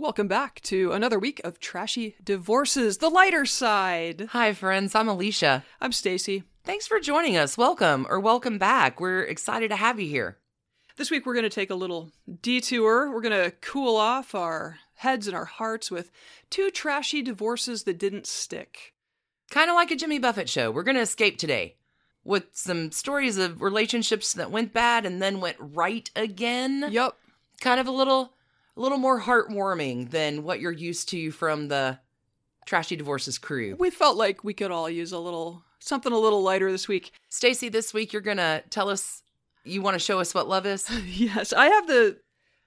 Welcome back to another week of trashy divorces, the lighter side. Hi, friends. I'm Alicia. I'm Stacy. Thanks for joining us. Welcome or welcome back. We're excited to have you here. This week we're going to take a little detour. We're going to cool off our heads and our hearts with two trashy divorces that didn't stick. Kind of like a Jimmy Buffett show. We're going to escape today with some stories of relationships that went bad and then went right again. Yep. Kind of a little a little more heartwarming than what you're used to from the Trashy Divorces crew. We felt like we could all use a little something a little lighter this week. Stacy, this week you're going to tell us you want to show us what love is? yes, I have the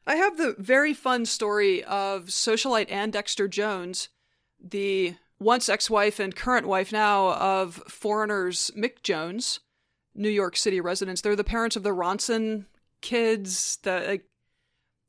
I have the very fun story of socialite Ann Dexter Jones, the once ex-wife and current wife now of Foreigner's Mick Jones, New York City residents. They're the parents of the Ronson kids. The like,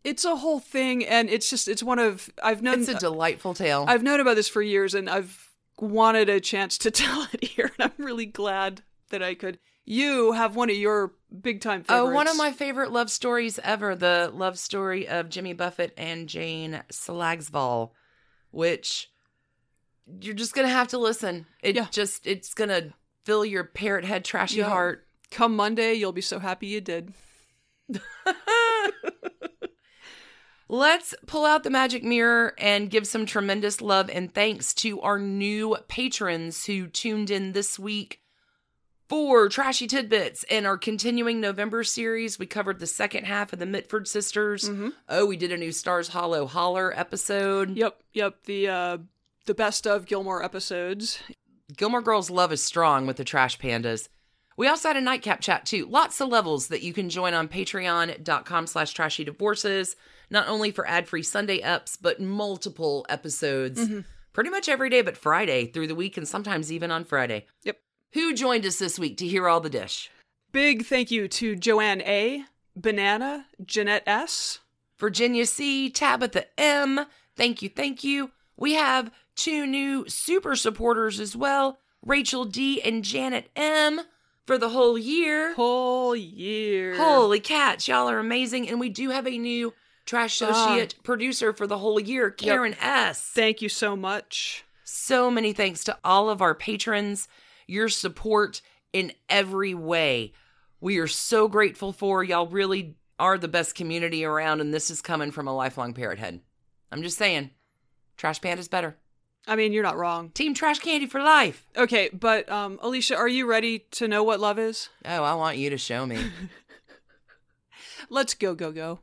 it's a whole thing, and it's just it's one of I've known It's a delightful tale. I've known about this for years, and I've wanted a chance to tell it here, and I'm really glad that I could. You have one of your big time favorites. Oh, one of my favorite love stories ever the love story of Jimmy Buffett and Jane Slagsvol, which you're just going to have to listen. It Yeah. just, it's going to fill your parrot head trashy Yeah. heart. Come Monday, you'll be so happy you did. Let's pull out the magic mirror and give some tremendous love and thanks to our new patrons who tuned in this week for Trashy Tidbits and our continuing November series. We covered the second half of the Mitford sisters. Mm-hmm. Oh, we did a new Stars Hollow Holler episode. Yep, yep. The uh, the best of Gilmore episodes. Gilmore Girls love is strong with the Trash Pandas. We also had a nightcap chat too. Lots of levels that you can join on patreon.com slash trashy divorces, not only for ad-free Sunday ups, but multiple episodes mm-hmm. pretty much every day but Friday through the week and sometimes even on Friday. Yep. Who joined us this week to hear all the dish? Big thank you to Joanne A, Banana, Jeanette S. Virginia C, Tabitha M. Thank you, thank you. We have two new super supporters as well, Rachel D and Janet M for the whole year. Whole year. Holy cats, y'all are amazing. And we do have a new trash associate producer for the whole year, Karen S. Thank you so much. So many thanks to all of our patrons, your support in every way. We are so grateful for y'all really are the best community around and this is coming from a lifelong parrot head. I'm just saying. Trash Panda's better. I mean, you're not wrong. Team Trash Panda for life. Okay, but um, Alicia, are you ready to know what love is? Oh, I want you to show me. Let's go, go, go.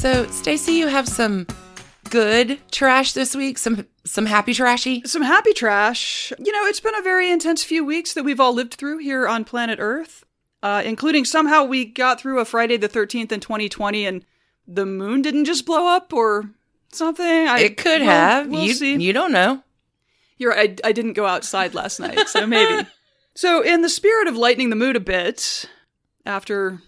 So, Stacy, you have some good trash this week, some some happy trashy. Some happy trash. You know, it's been a very intense few weeks that we've all lived through here on planet Earth, uh, including somehow we got through a Friday the 13th in 2020 and the moon didn't just blow up or something. I, It could we'll- have. We'll you see. you don't know. You're right. I, I didn't go outside last night, so maybe. So, in the spirit of lightening the mood a bit, after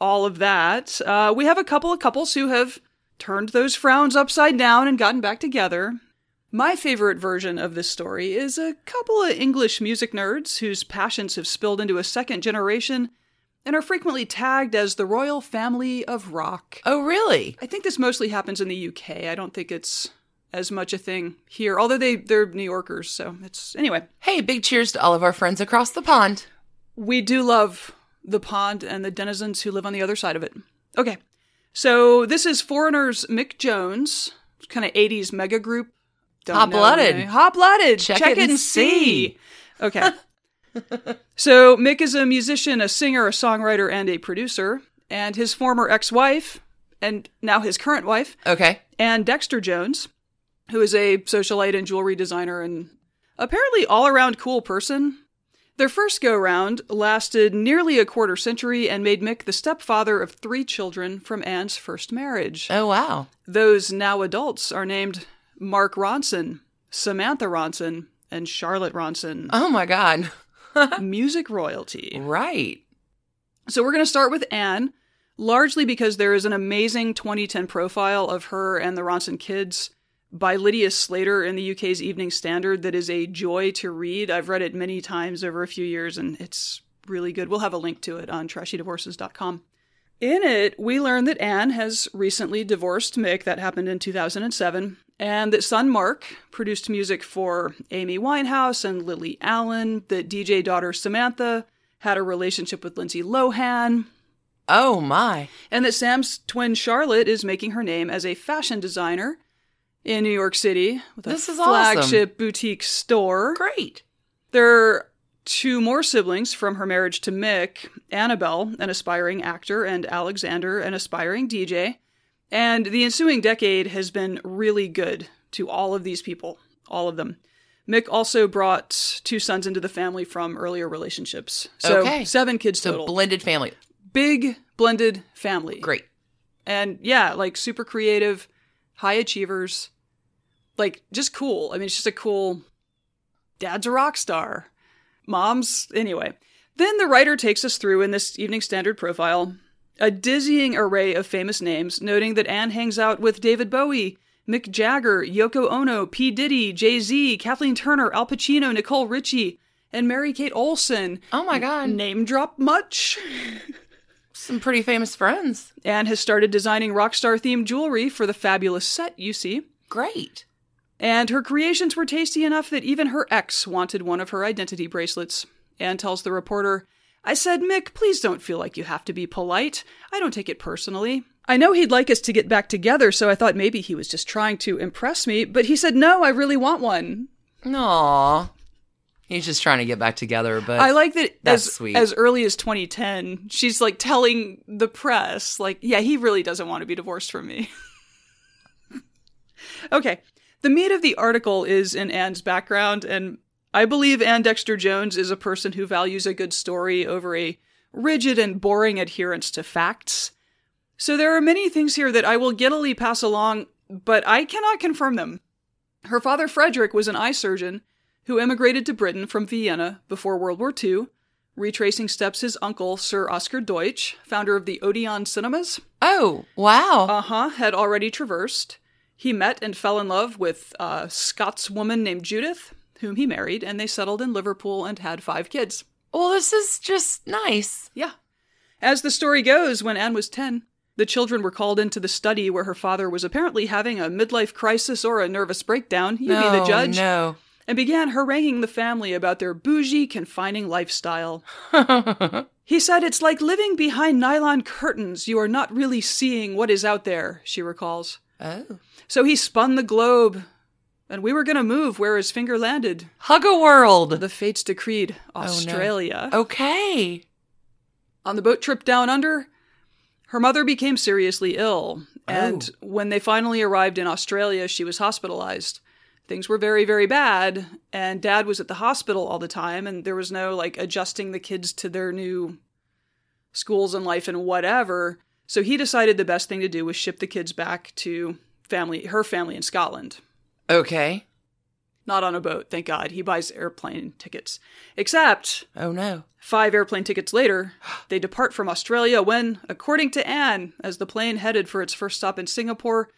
all of that, uh, we have a couple of couples who have turned those frowns upside down and gotten back together. My favorite version of this story is a couple of English music nerds whose passions have spilled into a second generation and are frequently tagged as the royal family of rock. Oh, really? I think this mostly happens in the UK. I don't think it's as much a thing here, although they they're New Yorkers, so it's anyway. Hey, big cheers to all of our friends across the pond. We do love the pond and the denizens who live on the other side of it. Okay. So this is Foreigner's Mick Jones, kind of 80s mega group. Hot-blooded. Hot-blooded. Check Check, it and and see. see. Okay. so Mick is a musician, a singer, a songwriter, and a producer. And his former ex-wife, and now his current wife, Okay. Anne Dexter Jones, who is a socialite and jewelry designer and apparently all around cool person. Their first go round lasted nearly a quarter century and made Mick the stepfather of three children from Anne's first marriage. Oh, wow. Those now adults are named Mark Ronson, Samantha Ronson, and Charlotte Ronson. Oh, my God. Music royalty. Right. So we're going to start with Anne, largely because there is an amazing 2010 profile of her and the Ronson kids by Lydia Slater in the UK's Evening Standard that is a joy to read. I've read it many times over a few years and it's really good. We'll have a link to it on trashydivorces.com. In it, we learn that Anne has recently divorced Mick. That happened in 2007. And that son Mark produced music for Amy Winehouse and Lily Allen. That DJ daughter Samantha had a relationship with Lindsay Lohan. Oh my. And that Sam's twin Charlotte is making her name as a fashion designer in New York City with a This is awesome. flagship boutique store. Great. There are two more siblings from her marriage to Mick Annabelle, an aspiring actor, and Alexander, an aspiring DJ. And the ensuing decade has been really good to all of these people, all of them. Mick also brought two sons into the family from earlier relationships. So Okay. seven kids So total. blended family. Big blended family. Great. And yeah, like super creative, high achievers. Like just cool. I mean, it's just a cool dad's a rock star. Mom's anyway. Then the writer takes us through in this Evening Standard profile a dizzying array of famous names, noting that Anne hangs out with David Bowie, Mick Jagger, Yoko Ono, P. Diddy, Jay Z, Kathleen Turner, Al Pacino, Nicole Richie, and Mary Kate Olsen. Oh my God. Name drop much? Some pretty famous friends. Anne has started designing rock star themed jewelry for the fabulous set you see. Great. And her creations were tasty enough that even her ex wanted one of her identity bracelets. Anne tells the reporter, I said, Mick, please don't feel like you have to be polite. I don't take it personally. I know he'd like us to get back together, so I thought maybe he was just trying to impress me, but he said, no, I really want one. Aw. He's just trying to get back together, but I like that That's as, sweet. as early as 2010, she's like telling the press, like, yeah, he really doesn't want to be divorced from me. okay. The meat of the article is in Anne's background, and I believe Anne Dexter Jones is a person who values a good story over a rigid and boring adherence to facts. So there are many things here that I will giddily pass along, but I cannot confirm them. Her father, Frederick, was an eye surgeon who emigrated to Britain from Vienna before World War II, retracing steps his uncle, Sir Oscar Deutsch, founder of the Odeon Cinemas, Oh, wow. uh huh, had already traversed. He met and fell in love with a Scotswoman named Judith, whom he married, and they settled in Liverpool and had five kids. well, this is just nice. Yeah. As the story goes, when Anne was 10, the children were called into the study where her father was apparently having a midlife crisis or a nervous breakdown. You no, be the judge. No. And began haranguing the family about their bougie, confining lifestyle. He said, It's like living behind nylon curtains. You are not really seeing what is out there, she recalls. Oh. So he spun the globe, and we were going to move where his finger landed. Hug a world. The fates decreed oh, Australia. Okay. On the boat trip down under, her mother became seriously ill. Oh. And when they finally arrived in Australia, she was hospitalized. Things were very, very bad, and dad was at the hospital all the time, and there was no like adjusting the kids to their new schools and life and whatever. So he decided the best thing to do was ship the kids back to family, her family in Scotland. Okay. Not on a boat, thank God. He buys airplane tickets. Except Oh no. Five airplane tickets later, they depart from Australia when, according to Anne, as the plane headed for its first stop in Singapore,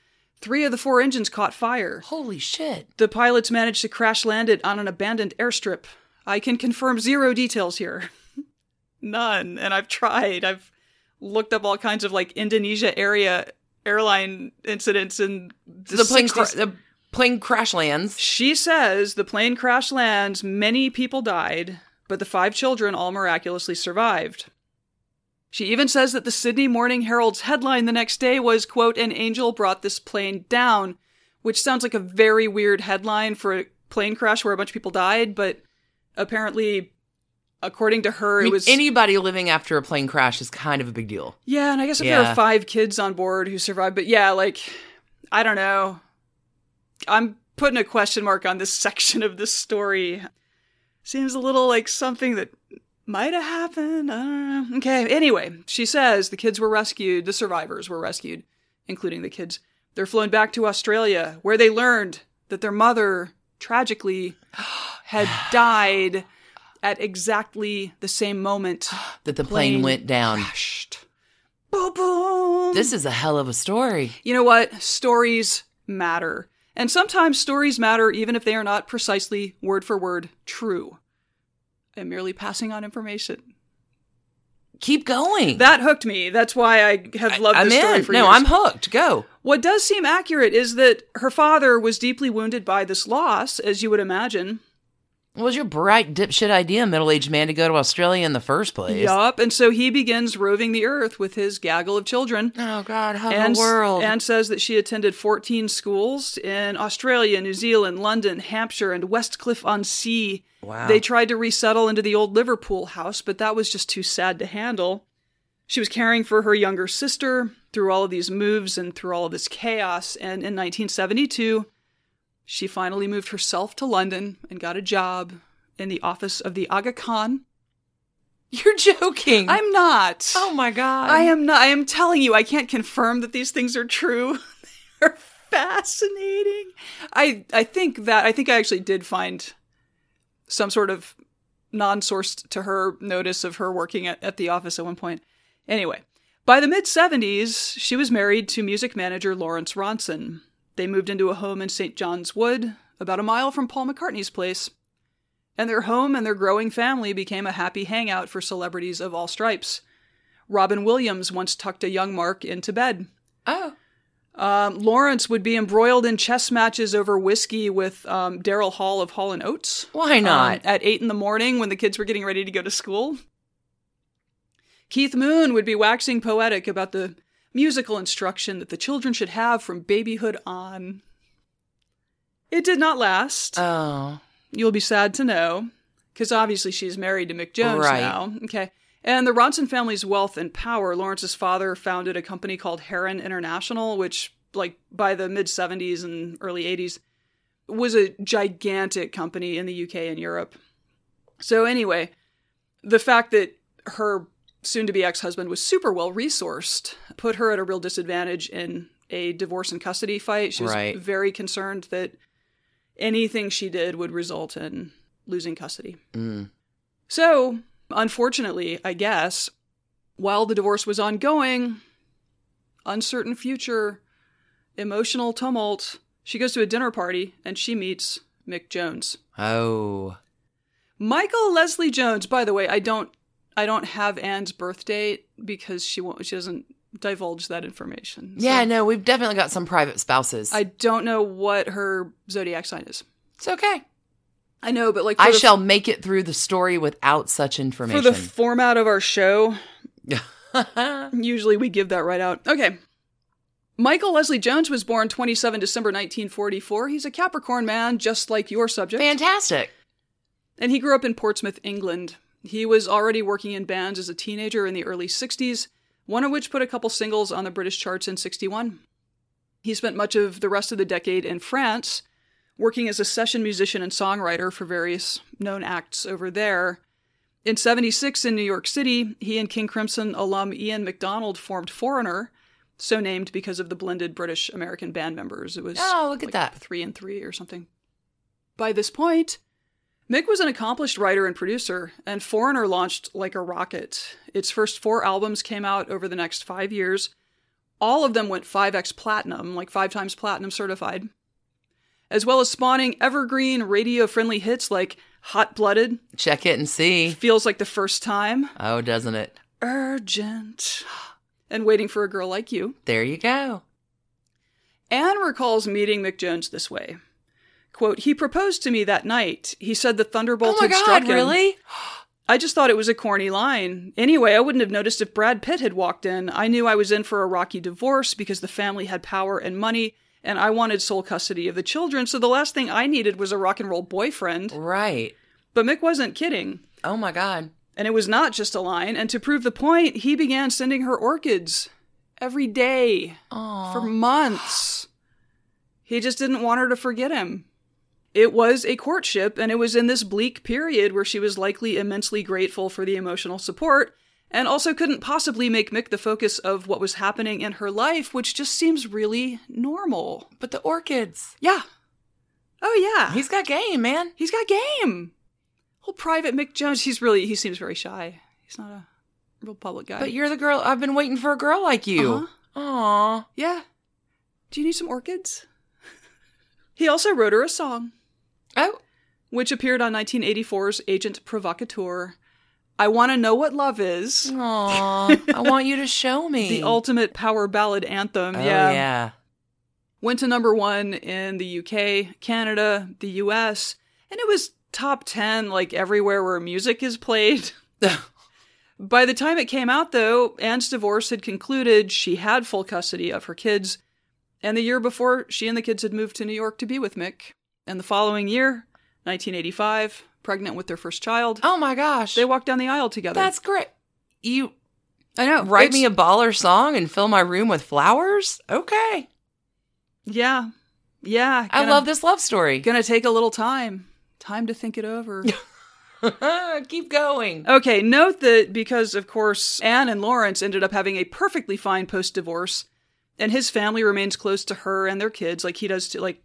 three of the four engines caught fire. Holy shit. The pilots managed to crash land it on an abandoned airstrip. I can confirm zero details here. None. And I've tried. I've looked up all kinds of like Indonesia area airline incidents and the, The plane, 60s. cra- the plane crash lands. She says the plane crash lands, many people died, but the five children all miraculously survived. She even says that the Sydney Morning Herald's headline the next day was, quote, an angel brought this plane down, which sounds like a very weird headline for a plane crash where a bunch of people died, but apparently, according to her, I it mean, was. anybody living after a plane crash is kind of a big deal. Yeah, and I guess if there are five kids on board who survived, but yeah, like, I don't know. I'm putting a question mark on this section of this story. Seems a little like something that might have happened. I don't know. Okay, anyway, she says the kids were rescued, the survivors were rescued, including the kids. They're flown back to Australia, where they learned that their mother, tragically, had died at exactly the same moment That the plane, Plane went down. crashed. Boom, boom. This is a hell of a story. You know what? Stories matter. And sometimes stories matter even if they are not precisely word for word true. I am merely passing on information. Keep going. That hooked me. That's why I have loved I'm this story in. for No, years. I'm hooked. Go. What does seem accurate is that her father was deeply wounded by this loss, as you would imagine. What was your bright dipshit idea, middle aged man, to go to Australia in the first place? Yup. And so he begins roving the earth with his gaggle of children. Oh God, how and, the world. and says that she attended 14 schools in Australia, New Zealand, London, Hampshire, and Westcliff on Sea. wow. They tried to resettle into the old Liverpool house, but that was just too sad to handle. She was caring for her younger sister through all of these moves and through all of this chaos. And in 1972, she finally moved herself to London and got a job in the office of the Aga Khan. You're joking. I'm not. Oh my God. I am not. I am telling you, I can't confirm that these things are true. They're fascinating. I I think that I think I actually did find some sort of non-sourced to her notice of her working at, at the office at one point. Anyway, by the mid 70s, she was married to music manager Lawrence Ronson. They moved into a home in St. John's Wood, about a mile from Paul McCartney's place. And their home and their growing family became a happy hangout for celebrities of all stripes. Robin Williams once tucked a young Mark into bed. Oh. Um, Lawrence would be embroiled in chess matches over whiskey with um, Daryl Hall of Hall and Oates. Why not? um, at eight in the morning when the kids were getting ready to go to school. Keith Moon would be waxing poetic about the musical instruction that the children should have from babyhood on. It did not last. oh. You'll be sad to know, because obviously she's married to Mick Jones Right. now. Okay. And the Ronson family's wealth and power, Lawrence's father founded a company called Heron International, which, like, by the mid 70s and early 80s, was a gigantic company in the UK and Europe. So, anyway, the fact that her soon to be ex husband was super well resourced put her at a real disadvantage in a divorce and custody fight. She was Right. very concerned that anything she did would result in losing custody. Mm. So, unfortunately, I guess, while the divorce was ongoing, uncertain future, emotional tumult, she goes to a dinner party and she meets Mick Jones. Oh. Michael Leslie Jones, by the way, I don't I don't have Anne's birth date because she won't she doesn't divulge that information. So Yeah, no, we've definitely got some private spouses. I don't know what her zodiac sign is. it's okay. I know, but like I the, shall make it through the story without such information. for the format of our show, Usually we give that right out. Okay. Michael Leslie Jones was born 27 December 1944. He's a Capricorn man, just like your subject. Fantastic. and he grew up in Portsmouth, England. He was already working in bands as a teenager in the early 60s, one of which put a couple singles on the British charts in 61. He spent much of the rest of the decade in France, working as a session musician and songwriter for various known acts over there. In 76 in New York City, he and King Crimson alum Ian McDonald formed Foreigner, so named because of the blended British American band members. It was Oh, look at like that. three and three or something. By this point, Mick was an accomplished writer and producer, and Foreigner launched like a rocket. Its first four albums came out over the next five years. All of them went 5x platinum, like five times platinum certified, as well as spawning evergreen radio friendly hits like Hot Blooded, Check it and see. Feels Like the First Time, Oh, doesn't it? Urgent, and Waiting for a Girl Like You. There you go. Anne recalls meeting Mick Jones this way. Quote, he proposed to me that night. He said the thunderbolt oh my had struck God, him. really? I just thought it was a corny line. Anyway, I wouldn't have noticed if Brad Pitt had walked in. I knew I was in for a rocky divorce because the family had power and money, and I wanted sole custody of the children, so the last thing I needed was a rock and roll boyfriend. Right. But Mick wasn't kidding. Oh my God. And it was not just a line, and to prove the point, he began sending her orchids every day Oh. for months. He just didn't want her to forget him. It was a courtship, and it was in this bleak period where she was likely immensely grateful for the emotional support, and also couldn't possibly make Mick the focus of what was happening in her life, which just seems really normal. But the orchids. Yeah. Oh, yeah. He's got game, man. He's got game. Whole private Mick Jones. He's really, he seems very shy. He's not a real public guy. But you're the girl. I've been waiting for a girl like you. Uh-huh. Aw. Yeah. Do you need some orchids? he also wrote her a song. Oh. which appeared on 1984's Agent Provocateur. I want to know what love is. Aw, I want you to show me. The ultimate power ballad anthem. Oh, yeah. yeah. Went to number one in the UK, Canada, the US, and it was top 10 like everywhere where music is played. By the time it came out, though, Anne's divorce had concluded. She had full custody of her kids. And the year before, she and the kids had moved to New York to be with Mick. And the following year, 1985, pregnant with their first child, oh my gosh. they walked down the aisle together. That's great. You I know. write It's- me a baller song and fill my room with flowers? Okay. Yeah. Yeah. I gonna- love this love story. Gonna take a little time. Time to think it over. Keep going. Okay, note that because, of course, Anne and Lawrence ended up having a perfectly fine post divorce, and his family remains close to her and their kids, like he does to, like,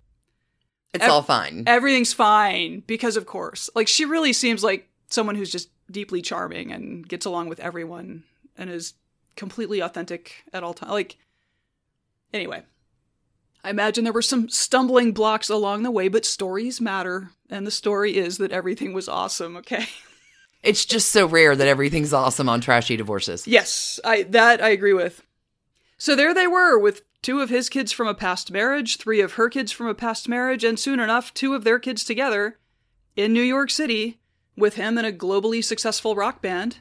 It's ev- all fine. everything's fine because, of course. Like, she really seems like someone who's just deeply charming and gets along with everyone and is completely authentic at all times. Like, anyway. I imagine there were some stumbling blocks along the way, but stories matter. And the story is that everything was awesome, okay? It's just so rare that everything's awesome on trashy divorces. Yes, I that I agree with. So there they were with two of his kids from a past marriage, three of her kids from a past marriage, and soon enough two of their kids together in New York City with him in a globally successful rock band.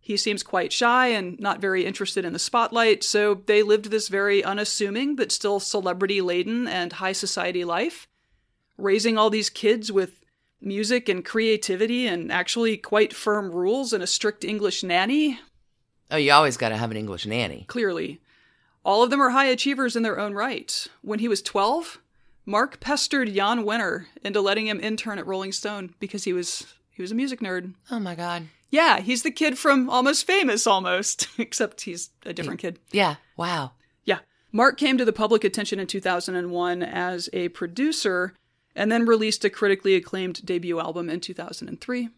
He seems quite shy and not very interested in the spotlight, so they lived this very unassuming but still celebrity laden and high society life, raising all these kids with music and creativity and actually quite firm rules and a strict English nanny Oh, you always got to have an English nanny. clearly. All of them are high achievers in their own right. When he was 12, Mark pestered Jan Wenner into letting him intern at Rolling Stone because he was he was a music nerd. Oh my God. Yeah, he's the kid from Almost Famous almost, except he's a different kid. Yeah. Wow. Yeah. Mark came to the public attention in 2001 as a producer and then released a critically acclaimed debut album in 2003.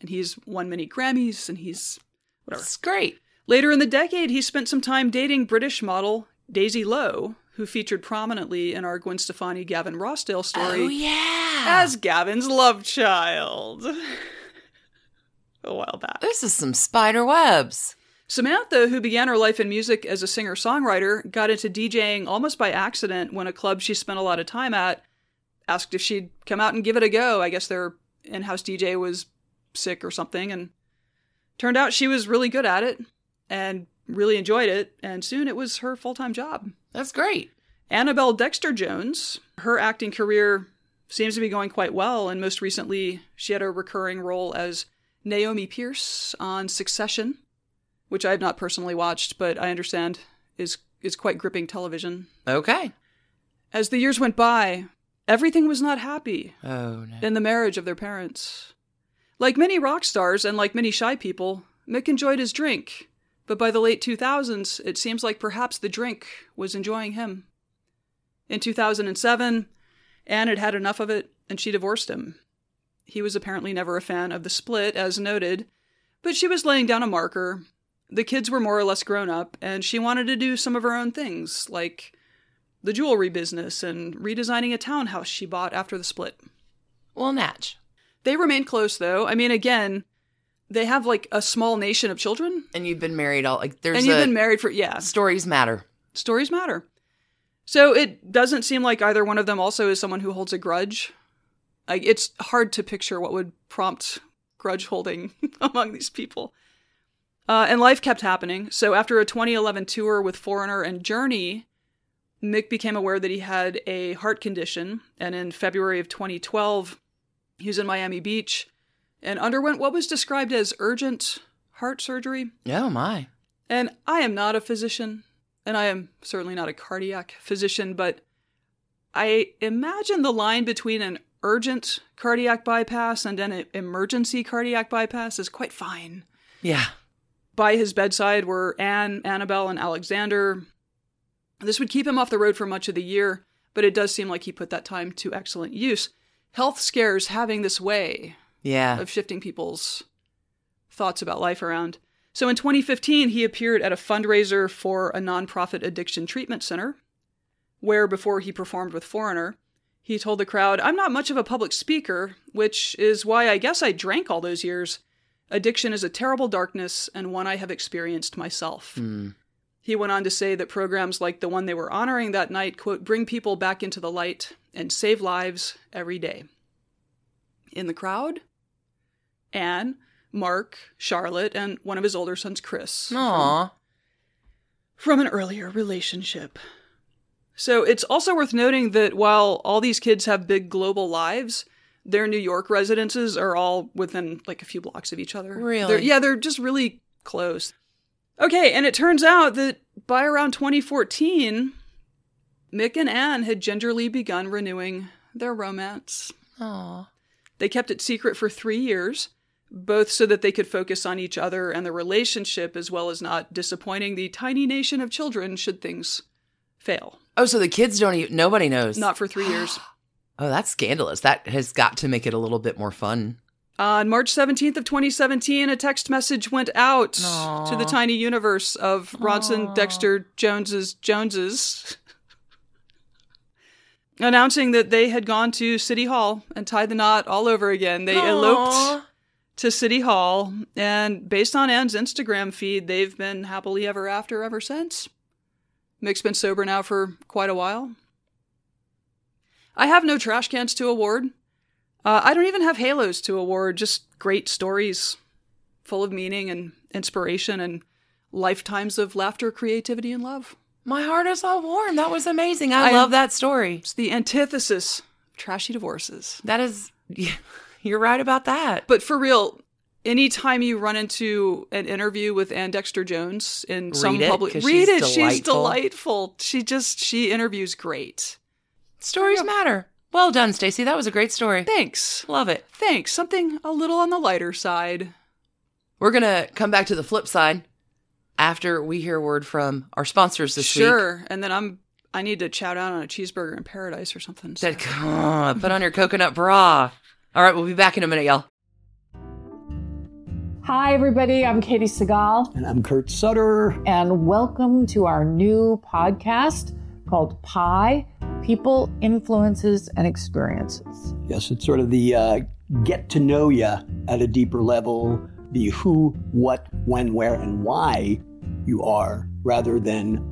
And he's won many Grammys and he's whatever. That's great. Later in the decade, he spent some time dating British model Daisy Lowe, who featured prominently in our Gwen Stefani Gavin Rossdale story Oh, yeah. as Gavin's love child. a while back. this is some spider webs. Samantha, who began her life in music as a singer songwriter, got into DJing almost by accident when a club she spent a lot of time at asked if she'd come out and give it a go. I guess their in house DJ was sick or something, and turned out she was really good at it and really enjoyed it, and soon it was her full time job. That's great. Annabelle Dexter Jones, her acting career seems to be going quite well, and most recently she had a recurring role as Naomi Pierce on Succession, which I have not personally watched, but I understand is is quite gripping television. Okay. As the years went by, everything was not happy Oh, no. in the marriage of their parents. Like many rock stars and like many shy people, Mick enjoyed his drink, but by the late 2000s, it seems like perhaps the drink was enjoying him. In 2007, Anne had had enough of it and she divorced him. He was apparently never a fan of the split, as noted, but she was laying down a marker. The kids were more or less grown up, and she wanted to do some of her own things, like the jewelry business and redesigning a townhouse she bought after the split. Well, Natch. They remain close, though. I mean, again, they have like a small nation of children, And you've been married all like there's and you've a been married for yeah. stories matter. Stories matter. So it doesn't seem like either one of them also is someone who holds a grudge. Like it's hard to picture what would prompt grudge holding among these people. Uh, and life kept happening. So after a 2011 tour with Foreigner and Journey, Mick became aware that he had a heart condition, and in February of 2012, he was in Miami Beach and underwent what was described as urgent heart surgery. Oh my. And I am not a physician, and I am certainly not a cardiac physician, but I imagine the line between an urgent cardiac bypass and an emergency cardiac bypass is quite fine. Yeah. By his bedside were Anne, Annabelle, and Alexander. This would keep him off the road for much of the year, but it does seem like he put that time to excellent use. Health scares having this way Yeah. of shifting people's thoughts about life around. So in 2015, he appeared at a fundraiser for a nonprofit addiction treatment center, where before he performed with Foreigner, he told the crowd, I'm not much of a public speaker, which is why I guess I drank all those years. Addiction is a terrible darkness and one I have experienced myself. Mm. He went on to say that programs like the one they were honoring that night, quote, bring people back into the light and save lives every day. In the crowd, Anne, Mark, Charlotte, and one of his older sons, Chris. from- from an earlier relationship. So it's also worth noting that while all these kids have big global lives, their New York residences are all within like a few blocks of each other. Really? They're- yeah, they're just really close. Okay, and it turns out that by around 2014, Mick and Anne had gingerly begun renewing their romance. Aw. They kept it secret for three years, both so that they could focus on each other and the relationship, as well as not disappointing the tiny nation of children should things fail. Oh, so the kids don't even, nobody knows. Not for three years. Oh, that's scandalous. That has got to make it a little bit more fun. On March 17th of 2017, a text message went out Aw. to the tiny universe of Ronson, Aw. Dexter, Joneses, Joneses, announcing that they had gone to City Hall and tied the knot all over again. They eloped Aw. To City Hall, and based on Anne's Instagram feed, they've been happily ever after ever since. Mick's been sober now for quite a while. I have no trash cans to award. Uh, I don't even have halos to award, just great stories full of meaning and inspiration and lifetimes of laughter, creativity, and love. My heart is all warm. That was amazing. I, I- love that story. It's the antithesis of trashy divorces. That is, you're right about that. But for real, anytime you run into an interview with Ann Dexter Jones in some Read it, public, read she's it. She's delightful. delightful. She just she interviews great. Stories matter. Well done, Stacy. That was a great story. Thanks, Love it. thanks. Something a little on the lighter side. We're going to come back to the flip side after we hear word from our sponsors this week. sure, and then I'm I need to chow down on a cheeseburger in paradise or something. so- That, uh, put on your coconut bra. All right, we'll be back in a minute, y'all. Hi, everybody. I'm Katey Sagal, And I'm Kurt Sutter. and welcome to our new podcast called Pie People, Influences, and Experiences. Yes, it's sort of the uh, get to know you at a deeper level, the who, what, when, where, and why you are, rather than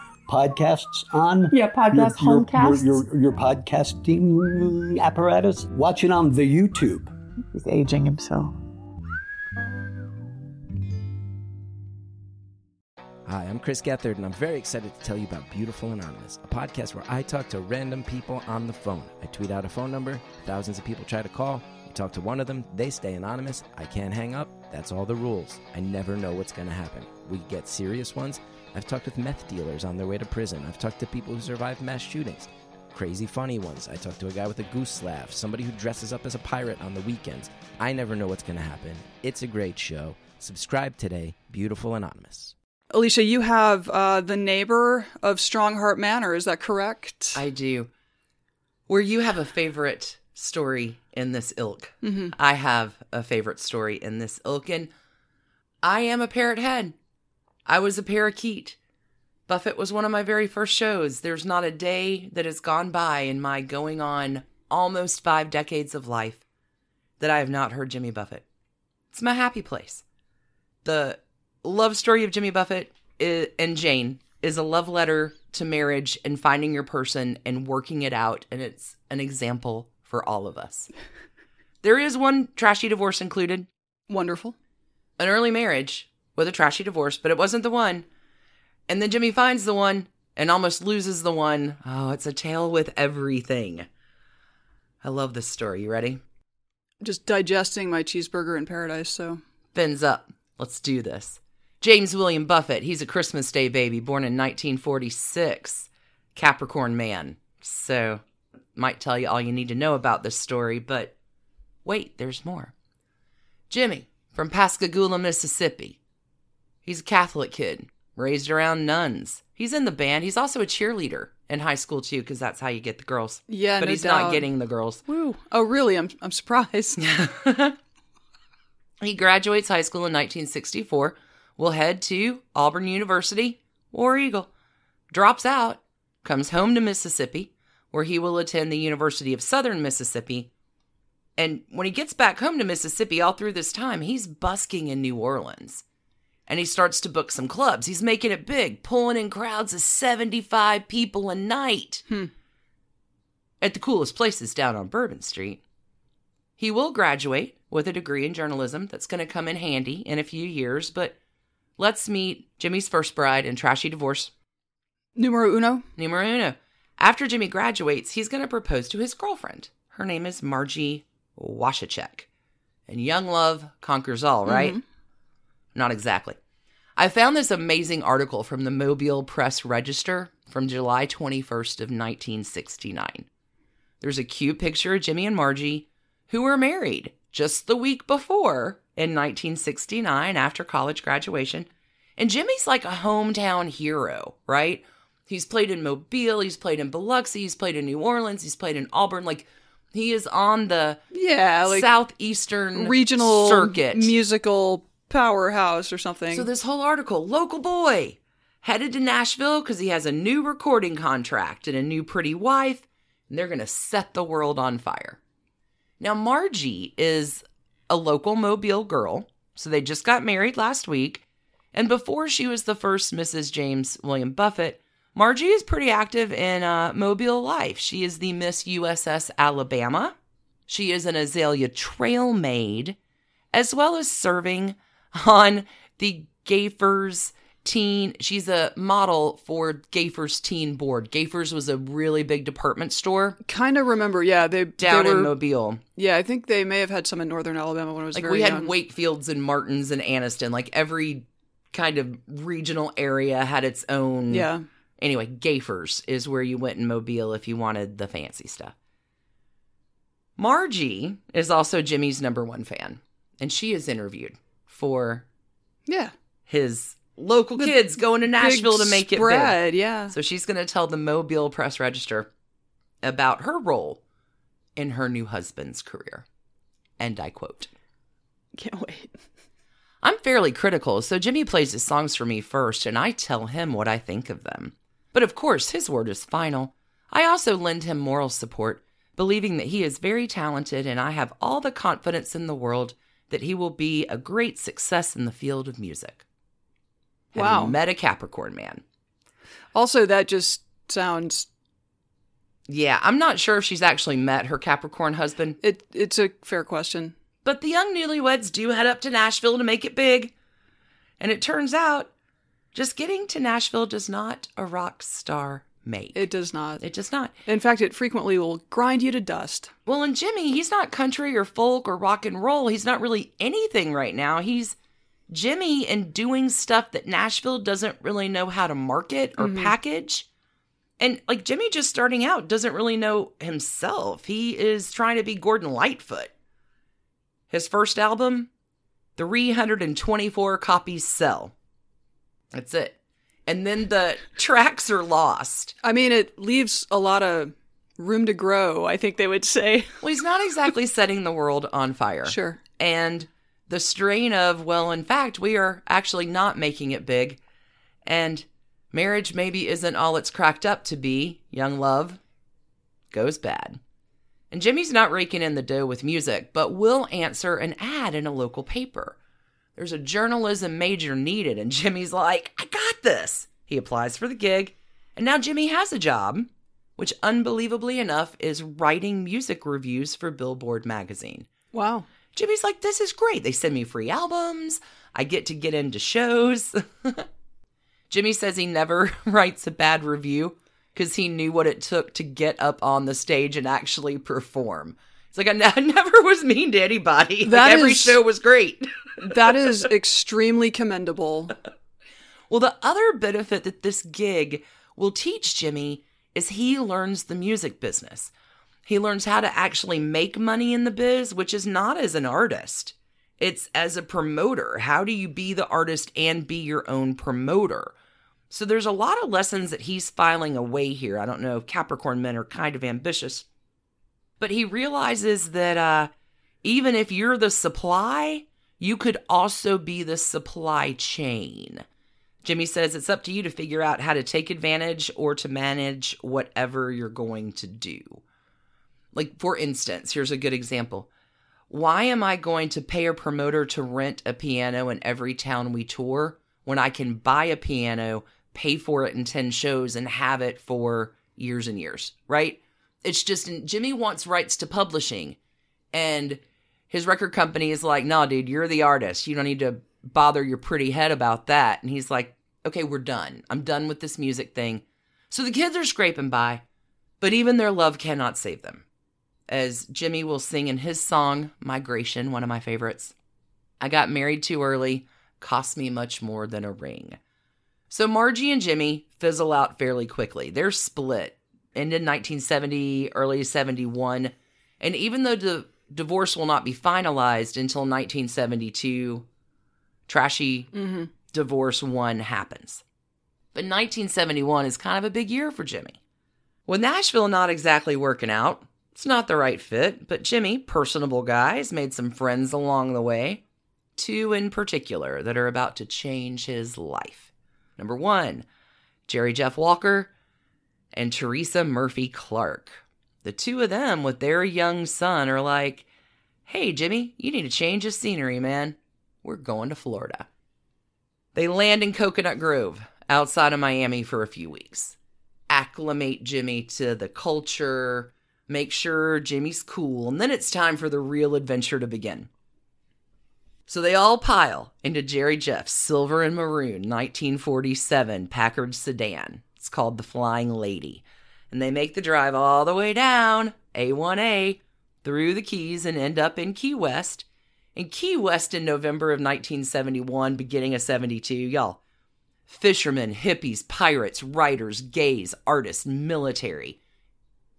podcasts on. Yeah, podcast, your, homecasts. your, your, your podcasting apparatus. Watch it on the YouTube. He's aging himself. Hi, I'm Chris Gethard, and I'm very excited to tell you about Beautiful Anonymous, a podcast where I talk to random people on the phone. I tweet out a phone number, thousands of people try to call. We talk to one of them, they stay anonymous. I can't hang up. That's all the rules. I never know what's going to happen. We get serious ones. I've talked with meth dealers on their way to prison. I've talked to people who survived mass shootings. Crazy funny ones. I talked to a guy with a goose laugh, somebody who dresses up as a pirate on the weekends. I never know what's going to happen. It's a great show. Subscribe today, Beautiful Anonymous. Alicia, you have uh, the neighbor of Strongheart Manor. Is that correct? I do. Where you have a favorite story in this ilk, Mhm. I have a favorite story in this ilk, and I am a parrot head. I was a parakeet. Buffett was one of my very first shows. There's not a day that has gone by in my going on almost five decades of life that I have not heard Jimmy Buffett. It's my happy place. The love story of Jimmy Buffett and Jane is a love letter to marriage and finding your person and working it out. And it's an example for all of us. There is one trashy divorce included Wonderful. an early marriage with a trashy divorce, but it wasn't the one. And then Jimmy finds the one and almost loses the one. Oh, it's a tale with everything. I love this story. You ready? Just digesting my cheeseburger in paradise. So Fins up. Let's do this. James William Buffett, he's a Christmas Day baby, born in 1946. Capricorn man. So, might tell you all you need to know about this story, but wait, there's more. Jimmy, from Pascagoula, Mississippi. He's a Catholic kid, raised around nuns. He's in the band. He's also a cheerleader in high school too, because that's how you get the girls. Yeah, but no he's doubt. not getting the girls. Woo. Oh, really? I'm I'm surprised. He graduates high school in 1964, will head to Auburn University, War Eagle, drops out, comes home to Mississippi, where he will attend the University of Southern Mississippi. And when he gets back home to Mississippi, all through this time, he's busking in New Orleans. And he starts to book some clubs. He's making it big, pulling in crowds of 75 people a night Hmm. at the coolest places down on Bourbon Street. He will graduate with a degree in journalism that's going to come in handy in a few years, but let's meet Jimmy's first bride and trashy divorce, Numero uno. numero uno. After Jimmy graduates, he's going to propose to his girlfriend. Her name is Margie Washichek. And young love conquers all, right? Not exactly. I found this amazing article from the Mobile Press Register from July 21st of 1969. There's a cute picture of Jimmy and Margie who were married just the week before in 1969 after college graduation. And Jimmy's like a hometown hero, right? He's played in Mobile, he's played in Biloxi, he's played in New Orleans, he's played in Auburn. Like he is on the Yeah, like southeastern regional circuit. musical powerhouse or something. So this whole article, local boy, headed to Nashville because he has a new recording contract and a new pretty wife, and they're gonna set the world on fire. Now Margie is a local Mobile girl, so they just got married last week, and before she was the first Mrs. James William Buffett, Margie is pretty active in uh, Mobile life. She is the Miss USS Alabama. She is an Azalea Trail maid, as well as serving on the Gayfer's teen. She's a model for Gayfer's teen board. Gayfer's was a really big department store kind of remember, yeah, they down they were, in Mobile. Yeah, I think they may have had some in northern Alabama when I was Like very we had young. Wakefield's and Martins and Anniston. Like every kind of regional area had its own. Yeah. Anyway, Gayfer's is where you went in Mobile if you wanted the fancy stuff. Margie is also Jimmy's number one fan, and she is interviewed for Yeah. his local The kids going to Nashville to make it big. yeah. So she's going to tell the Mobile Press Register about her role in her new husband's career. And I quote Can't wait. I'm fairly critical, so Jimmy plays his songs for me first, and I tell him what I think of them. But of course, his word is final. I also lend him moral support, believing that he is very talented, and I have all the confidence in the world that he will be a great success in the field of music. Have Wow. met a Capricorn man? Also, that just sounds Yeah, I'm not sure if she's actually met her Capricorn husband, it. It's a fair question. but the young newlyweds do head up to Nashville to make it big. And it turns out, just getting to Nashville does not a rock star make. It does not. It does not. In fact, it frequently will grind you to dust. Well, and Jimmy, he's not country or folk or rock and roll. He's not really anything right now. He's Jimmy and doing stuff that Nashville doesn't really know how to market or mm-hmm. package. And like Jimmy just starting out doesn't really know himself. He is trying to be Gordon Lightfoot. His first album, 324 copies sell. That's it. And then the tracks are lost. I mean, it leaves a lot of room to grow. I think they would say. Well, he's not exactly setting the world on fire. Sure. and the strain of, well, in fact, we are actually not making it big, and marriage maybe isn't all it's cracked up to be, young love goes bad. And Jimmy's not raking in the dough with music, but will answer an ad in a local paper. There's a journalism major needed, and Jimmy's like, I got this. He applies for the gig, and now Jimmy has a job, which unbelievably enough is writing music reviews for Billboard magazine. Wow. Jimmy's like, this is great. They send me free albums. I get to get into shows. Jimmy says he never writes a bad review because he knew what it took to get up on the stage and actually perform. It's like, I never was mean to anybody. Like, That every is- show was great. That is extremely commendable. Well, the other benefit that this gig will teach Jimmy is he learns the music business. He learns how to actually make money in the biz, which is not as an artist. It's as a promoter. How do you be the artist and be your own promoter? So there's a lot of lessons that he's filing away here. I don't know if Capricorn men are kind of ambitious, but he realizes that uh, even if you're the supply, you could also be the supply chain. Jimmy says it's up to you to figure out how to take advantage or to manage whatever you're going to do. Like, for instance, here's a good example. Why am I going to pay a promoter to rent a piano in every town we tour when I can buy a piano, pay for it in 10 shows, and have it for years and years, right? It's just Jimmy wants rights to publishing, and his record company is like, no, dude, you're the artist. You don't need to bother your pretty head about that. And he's like, okay, we're done. I'm done with this music thing. So the kids are scraping by, but even their love cannot save them as Jimmy will sing in his song, Migration, one of my favorites. I got married too early, cost me much more than a ring. So Margie and Jimmy fizzle out fairly quickly. They're split, ended 1970, early 71, and even though the divorce will not be finalized until 1972, trashy mm-hmm. divorce one happens. But 1971 is kind of a big year for Jimmy. With Nashville not exactly working out, it's not the right fit, but Jimmy, personable guy, has made some friends along the way. Two in particular that are about to change his life. Number one, Jerry Jeff Walker and Teresa Murphy Clark. The two of them, with their young son, are like, hey, Jimmy, you need to change the scenery, man. We're going to Florida. They land in Coconut Grove, outside of Miami, for a few weeks. Acclimate Jimmy to the culture, make sure Jimmy's cool, and then it's time for the real adventure to begin. So they all pile into Jerry Jeff's silver and maroon 1947 Packard sedan. It's called the Flying Lady. And they make the drive all the way down A1A through the Keys and end up in Key West. In Key West in November of 1971, beginning of 72, y'all. Fishermen, hippies, pirates, writers, gays, artists, military.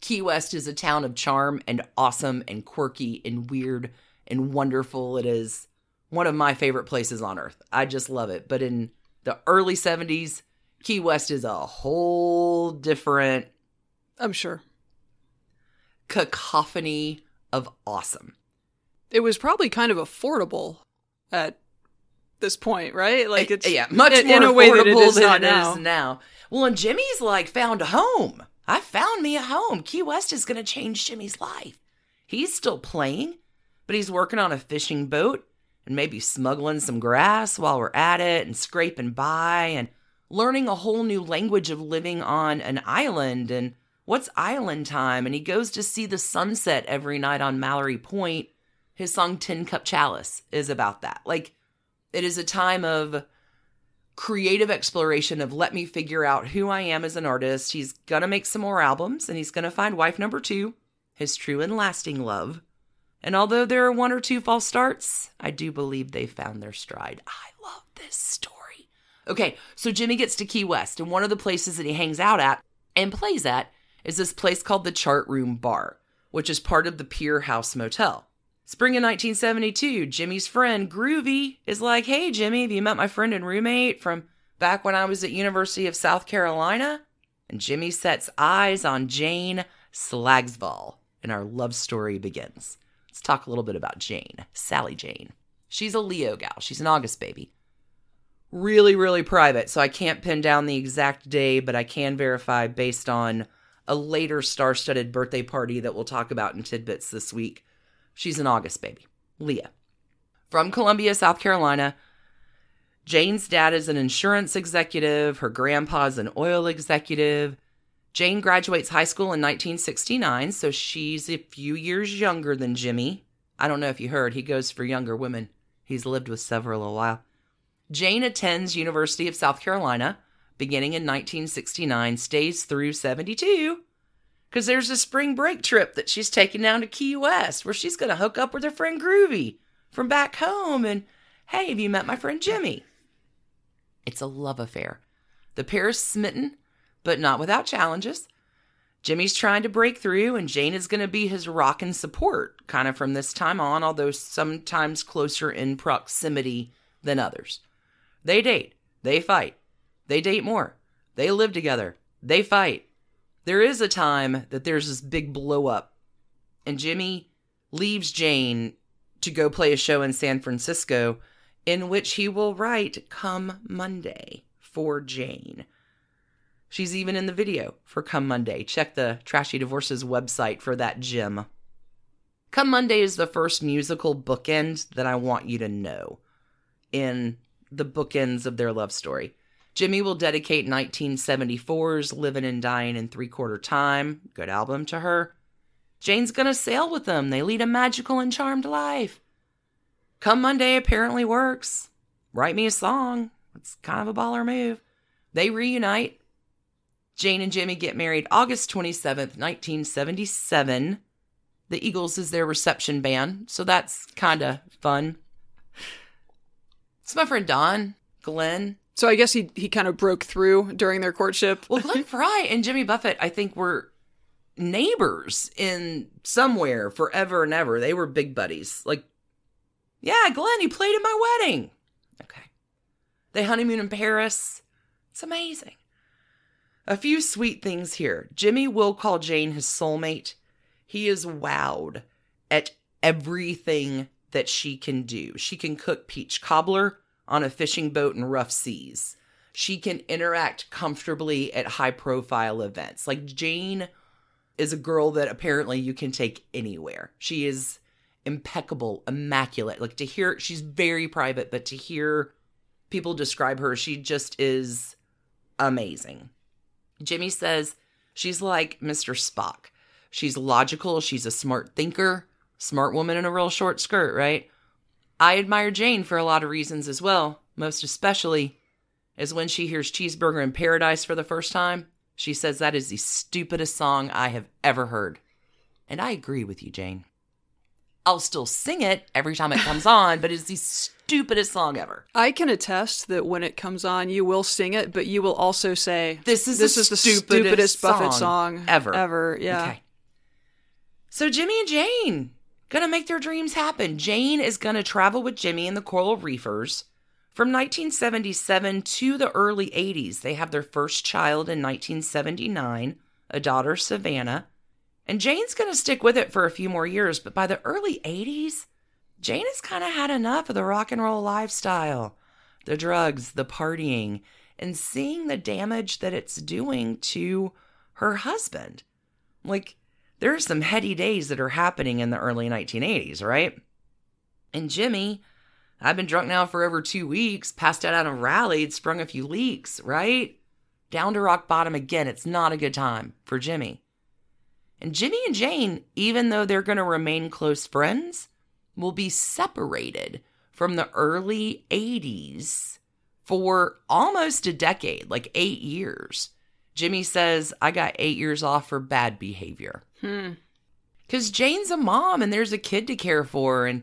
Key West is a town of charm and awesome and quirky and weird and wonderful. It is one of my favorite places on earth. I just love it. But in the early 70s, Key West is a whole different. I'm sure. Cacophony of awesome. It was probably kind of affordable at this point, right? Like it's yeah, much in, more in a way that it is than it now. is now. Well, and Jimmy's like found a home. I found me a home. Key West is going to change Jimmy's life. He's still playing, but he's working on a fishing boat and maybe smuggling some grass while we're at it and scraping by and learning a whole new language of living on an island and what's island time and he goes to see the sunset every night on Mallory Point. His song Tin Cup Chalice is about that. Like it is a time of creative exploration of let me figure out who I am as an artist. He's going to make some more albums and he's going to find wife number 2, his true and lasting love. And although there are one or two false starts, I do believe they found their stride. I love this story. Okay, so Jimmy gets to Key West, and one of the places that he hangs out at and plays at is this place called the Chart Room Bar, which is part of the Pier House Motel. Spring of 1972, Jimmy's friend Groovy is like, "Hey Jimmy, have you met my friend and roommate from back when I was at University of South Carolina?" And Jimmy sets eyes on Jane Slagsvol, and our love story begins. Let's talk a little bit about Jane, Sally Jane. She's a Leo gal. She's an August baby. Really, really private, so I can't pin down the exact day, but I can verify based on a later star studded birthday party that we'll talk about in tidbits this week She's an August baby, Leah. From Columbia, South Carolina. Jane's dad is an insurance executive, her grandpa's an oil executive. Jane graduates high school in 1969, so she's a few years younger than Jimmy. I don't know if you heard, he goes for younger women. He's lived with several a while. Jane attends University of South Carolina beginning in 1969, stays through 72, because there's a spring break trip that she's taking down to Key West where she's going to hook up with her friend Groovy from back home. And hey, have you met my friend Jimmy? It's a love affair. The pair is smitten, but not without challenges. Jimmy's trying to break through, and Jane is going to be his rock and support, kind of from this time on, although sometimes closer in proximity than others. They date, they fight, they date more, they live together, they fight. There is a time that there's this big blow up, and Jimmy leaves Jane to go play a show in San Francisco in which he will write Come Monday for Jane. She's even in the video for Come Monday. Check the Trashy Divorces website for that gem. Come Monday is the first musical bookend that I want you to know in the bookends of their love story. Jimmy will dedicate 1974's Living and Dying in Three Quarter Time, good album to her. Jane's gonna sail with them. They lead a magical and charmed life. Come Monday apparently works. Write me a song. It's kind of a baller move. They reunite. Jane and Jimmy get married August 27th, 1977. The Eagles is their reception band, so that's kind of fun. It's my friend Don, Glenn. So I guess he he kind of broke through during their courtship. Well, Glenn Frey and Jimmy Buffett, I think, were neighbors in somewhere forever and ever. They were big buddies. Like, yeah, Glenn, he played at my wedding. Okay. They honeymoon in Paris. It's amazing. A few sweet things here. Jimmy will call Jane his soulmate. He is wowed at everything that she can do. She can cook peach cobbler on a fishing boat in rough seas. She can interact comfortably at high profile events. Like Jane is a girl that apparently you can take anywhere. She is impeccable, immaculate. Like to hear, she's very private, but to hear people describe her, she just is amazing. Jimmy says she's like Mr. Spock. She's logical, she's a smart thinker, smart woman in a real short skirt, right? I admire Jane for a lot of reasons as well, most especially is when she hears Cheeseburger in Paradise for the first time. She says that is the stupidest song I have ever heard. And I agree with you, Jane. I'll still sing it every time it comes on, but it's the stupidest song ever. I can attest that when it comes on, you will sing it, but you will also say, This is "This the is the stupidest stupidest Buffett song song ever." Ever, yeah." Okay. So Jimmy and Jane gonna make their dreams happen. Jane is gonna travel with Jimmy and the Coral Reefers from 1977 to the early 80s. They have their first child in 1979, a daughter, Savannah. And Jane's gonna stick with it for a few more years, but by the early 80s, Jane has kind of had enough of the rock and roll lifestyle, the drugs, the partying, and seeing the damage that it's doing to her husband. Like, there are some heady days that are happening in the early 1980s, right? And Jimmy, I've been drunk now for over two weeks, passed out on a rally, sprung a few leaks, right? Down to rock bottom again. It's not a good time for Jimmy. And Jimmy and Jane, even though they're going to remain close friends, will be separated from the early 80s for almost a decade, like eight years. Jimmy says, I got eight years off for bad behavior. Hmm. Because Jane's a mom and there's a kid to care for, and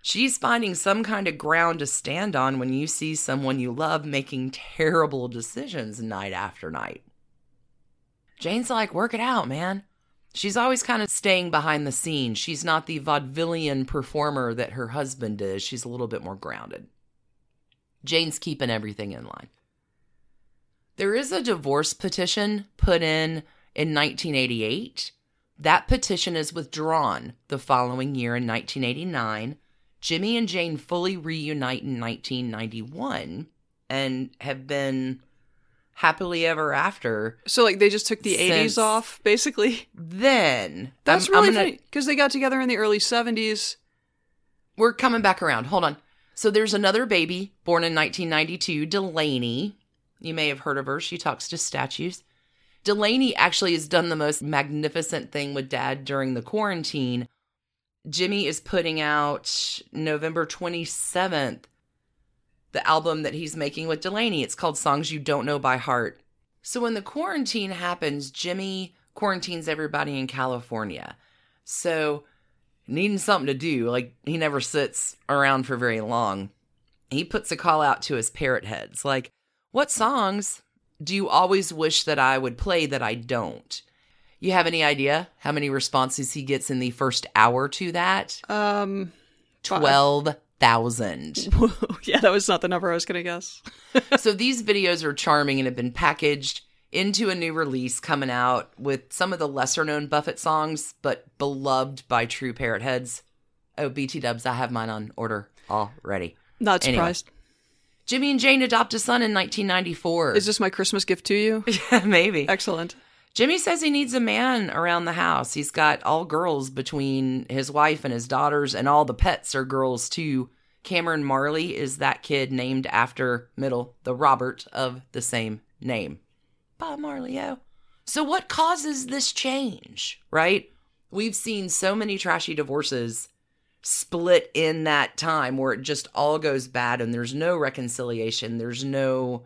she's finding some kind of ground to stand on when you see someone you love making terrible decisions night after night. Jane's like, work it out, man. She's always kind of staying behind the scenes. She's not the vaudevillian performer that her husband is. She's a little bit more grounded. Jane's keeping everything in line. There is a divorce petition put in in 1988. That petition is withdrawn the following year in 1989. Jimmy and Jane fully reunite in 1991 and have been happily ever after. So like they just took the 80s off, basically. Then That's I'm- I'm really gonna- funny because they got together in the early 70s. We're coming back around. Hold on. So there's another baby born in 1992, Delaney. You may have heard of her. She talks to statues. Delaney actually has done the most magnificent thing with dad during the quarantine. Jimmy is putting out November 27th the album that he's making with Delaney. It's called Songs You Don't Know by Heart. So when the quarantine happens, Jimmy quarantines everybody in California. So needing something to do, like he never sits around for very long. He puts a call out to his parrot heads like, What songs do you always wish that I would play that I don't? You have any idea how many responses he gets in the first hour to that? Um, five. 12,000. yeah, that was not the number I was going to guess. so these videos are charming and have been packaged into a new release coming out with some of the lesser known Buffett songs, but beloved by true parrot heads. Oh, BT dubs, I have mine on order already. Not Anyway. Jimmy and Jane adopt a son in 1994. Is this my Christmas gift to you? yeah, maybe. Excellent. Jimmy says he needs a man around the house. He's got all girls between his wife and his daughters, and all the pets are girls too. Cameron Marley is that kid named after middle the Robert of the same name. Bob Marley, oh. So what causes this change, right? We've seen so many trashy divorces split in that time where it just all goes bad and there's no reconciliation. There's no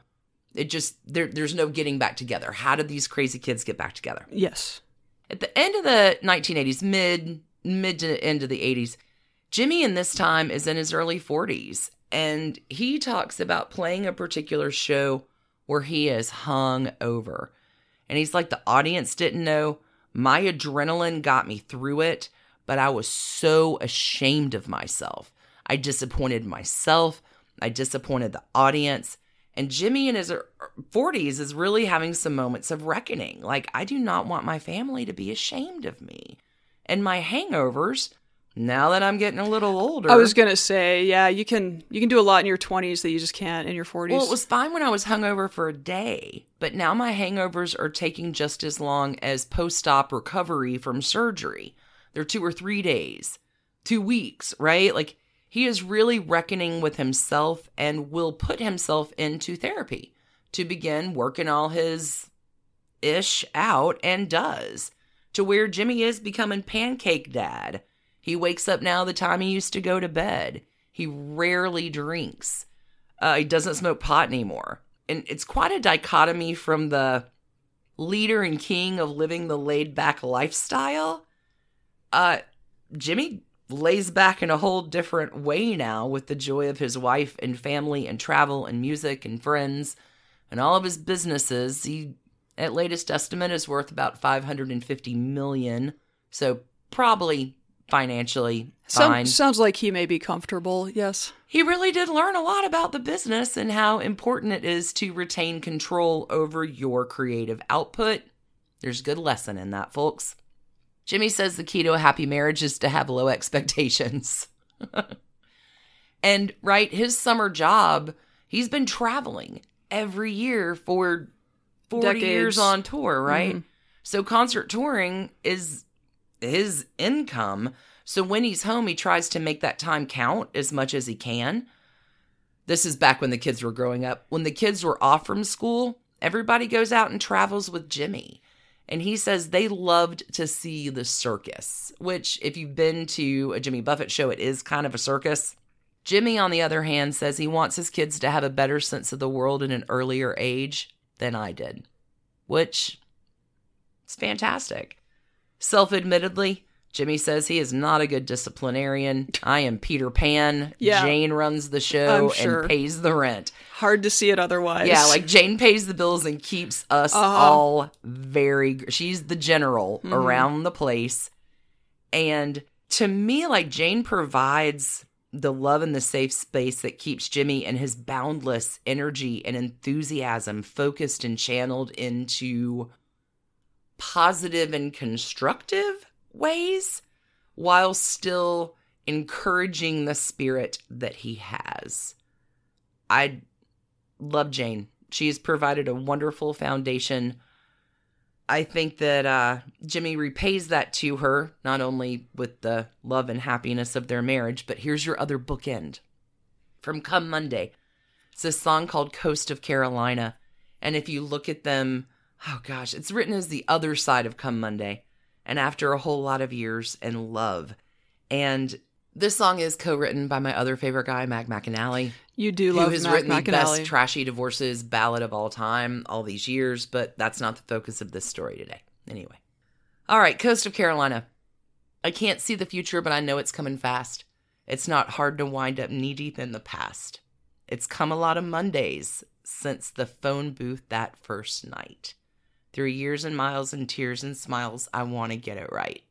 it just there there's no getting back together. How did these crazy kids get back together? Yes. At the end of the 1980s, mid mid to end of the 80s, Jimmy in this time is in his early 40s and he talks about playing a particular show where he is hung over. And he's like the audience didn't know my adrenaline got me through it, but I was so ashamed of myself. I disappointed myself, I disappointed the audience. And Jimmy in his 40s is really having some moments of reckoning. Like, I do not want my family to be ashamed of me. And my hangovers, now that I'm getting a little older. I was gonna say, yeah, you can you can do a lot in your twenties that you just can't in your forties. Well, it was fine when I was hungover for a day, but now my hangovers are taking just as long as post op recovery from surgery. They're two or three days, two weeks, right? Like, he is really reckoning with himself and will put himself into therapy to begin working all his ish out and does to where Jimmy is becoming pancake dad. He wakes up now the time he used to go to bed. He rarely drinks. Uh, he doesn't smoke pot anymore. And it's quite a dichotomy from the leader and king of living the laid back lifestyle. Uh, Jimmy lays back in a whole different way now with the joy of his wife and family and travel and music and friends and all of his businesses. He, at latest estimate, is worth about 550 million. So probably financially Some- fine. sounds like he may be comfortable. Yes. He really did learn a lot about the business and how important it is to retain control over your creative output. There's a good lesson in that, folks. Jimmy says the key to a happy marriage is to have low expectations. and, right, his summer job, he's been traveling every year for 40 Decades. years on tour, right? Mhm. So concert touring is his income. So when he's home, he tries to make that time count as much as he can. This is back when the kids were growing up. When the kids were off from school, everybody goes out and travels with Jimmy. And he says they loved to see the circus, which, if you've been to a Jimmy Buffett show, it is kind of a circus. Jimmy, on the other hand, says he wants his kids to have a better sense of the world in an earlier age than I did, which is fantastic. Self admittedly, Jimmy says he is not a good disciplinarian. I am Peter Pan. Yeah. Jane runs the show sure. and pays the rent. Hard to see it otherwise. Yeah, like Jane pays the bills and keeps us Uh-huh. all very. She's the general Mhm. around the place. And to me, like Jane provides the love and the safe space that keeps Jimmy and his boundless energy and enthusiasm focused and channeled into positive and constructive ways while still encouraging the spirit that he has. I love Jane. She has provided a wonderful foundation. I think that uh, Jimmy repays that to her, not only with the love and happiness of their marriage, but here's your other bookend from Come Monday. It's a song called Coast of Carolina. And if you look at them, oh gosh, it's written as the other side of Come Monday. And after a whole lot of years and love. And this song is co written by my other favorite guy, Mac McAnally you do love who has Mac written the best trashy divorces ballad of all time all these years, but that's not the focus of this story today. Anyway. All right, Coast of Carolina. I can't see the future, but I know it's coming fast. It's not hard to wind up knee deep in the past. It's come a lot of Mondays since the phone booth that first night. Through years and miles and tears and smiles, I want to get it right.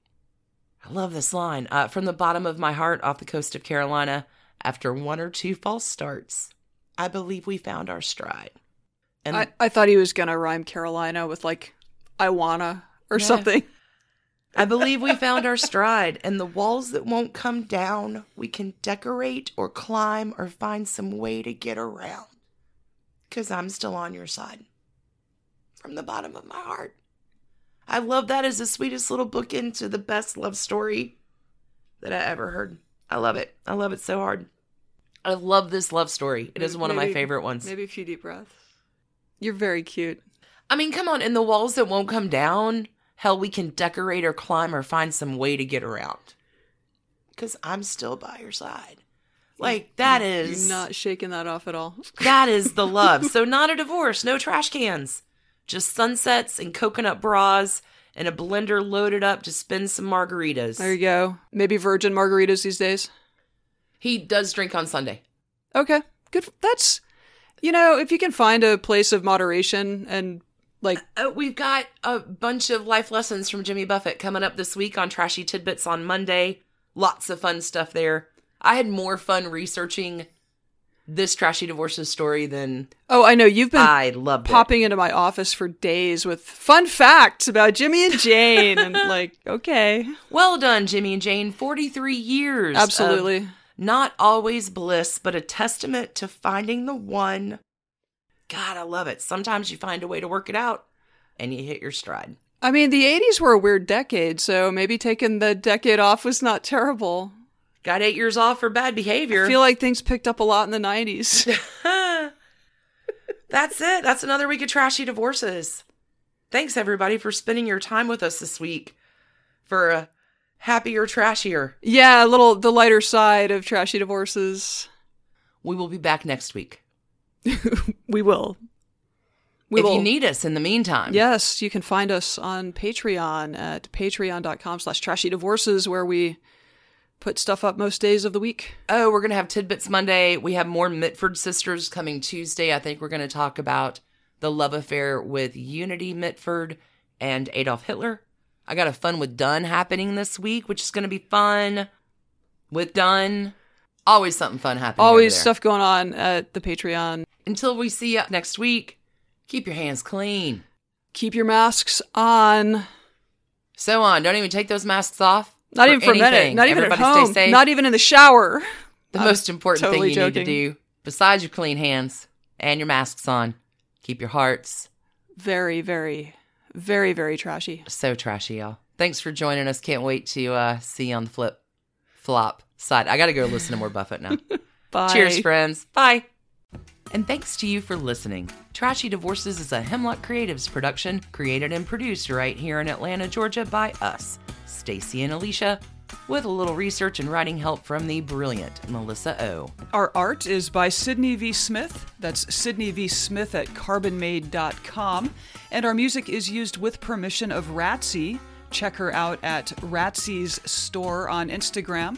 I love this line. Uh, from the bottom of my heart, off the coast of Carolina, after one or two false starts, I believe we found our stride. And I, I thought he was gonna rhyme Carolina with like I wanna or Yeah. something. I believe we found our stride, and the walls that won't come down, we can decorate or climb or find some way to get around. Because I'm still on your side. From the bottom of my heart. I love that as the sweetest little bookend to the best love story that I ever heard. I love it. I love it so hard. I love this love story. It is one of my favorite ones. Maybe a few deep breaths. You're very cute. I mean, come on, in the walls that won't come down, hell, we can decorate or climb or find some way to get around. Because I'm still by your side. Like, that is. You're not shaking that off at all. That is the love. so, not a divorce, no trash cans, just sunsets and coconut bras and a blender loaded up to spin some margaritas. There you go. Maybe virgin margaritas these days. he does drink on Sunday. Okay, good. That's you know, if you can find a place of moderation and like Uh, we've got a bunch of life lessons from Jimmy Buffett coming up this week on Trashy Tidbits on Monday. Lots of fun stuff there. I had more fun researching this Trashy Divorces story than oh, I know you've been I loved it. popping into my office for days with fun facts about Jimmy and Jane and like, okay, Well done, Jimmy and Jane. 43 years. absolutely. not always bliss, but a testament to finding the one. God, I love it. Sometimes you find a way to work it out and you hit your stride. I mean, the 80s were a weird decade, so maybe taking the decade off was not terrible. Got eight years off for bad behavior. I feel like things picked up a lot in the 90s. That's it. That's another week of trashy divorces. Thanks everybody for spending your time with us this week for a happier, trashier. yeah, a little the lighter side of trashy divorces. We will be back next week. We will. We if will. you need us in the meantime, Yes, you can find us on Patreon at patreon.com slash trashy divorces where we put stuff up most days of the week. Oh, we're gonna have tidbits Monday. We have more Mitford sisters coming Tuesday. I think we're gonna talk about the love affair with Unity Mitford and Adolf Hitler. I got a fun with Dunn happening this week, which is gonna be fun. With Dunn, always something fun happening. Always stuff going on at the Patreon. Until we see you next week, keep your hands clean. Keep your masks on. So on. Don't even take those masks off. Not even for a minute. anything. Not even Everybody at home. Stay safe. Not even in the shower. the I'm most important totally thing you joking. need to do, besides your clean hands and your masks on, keep your hearts Very, very, very, very trashy. so trashy, y'all. Thanks for joining us. Can't wait to uh, see you on the flip flop side. I got to go listen to more Buffett now. Bye. Cheers, friends. Bye. And thanks to you for listening. Trashy Divorces is a Hemlock Creatives production, created and produced right here in Atlanta, Georgia by us, Stacy and Alicia, with a little research and writing help from the brilliant Melissa O. Our art is by Sydney V. Smith. That's Sydney V. Smith at carbonmade.com. And our music is used with permission of Ratsy. Check her out at Ratsy's store on Instagram.